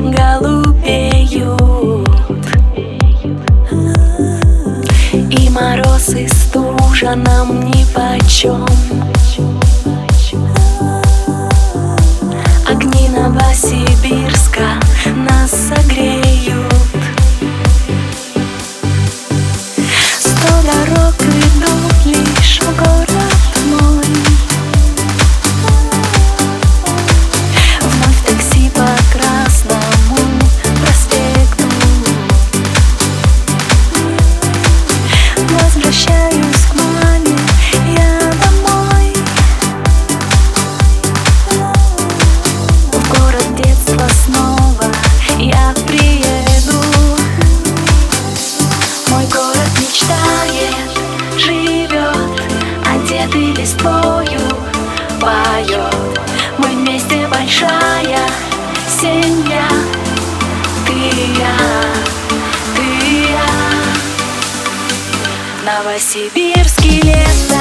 голубеют И мороз и стужа нам ни почем. Огни Новосибирска Новосибирский лес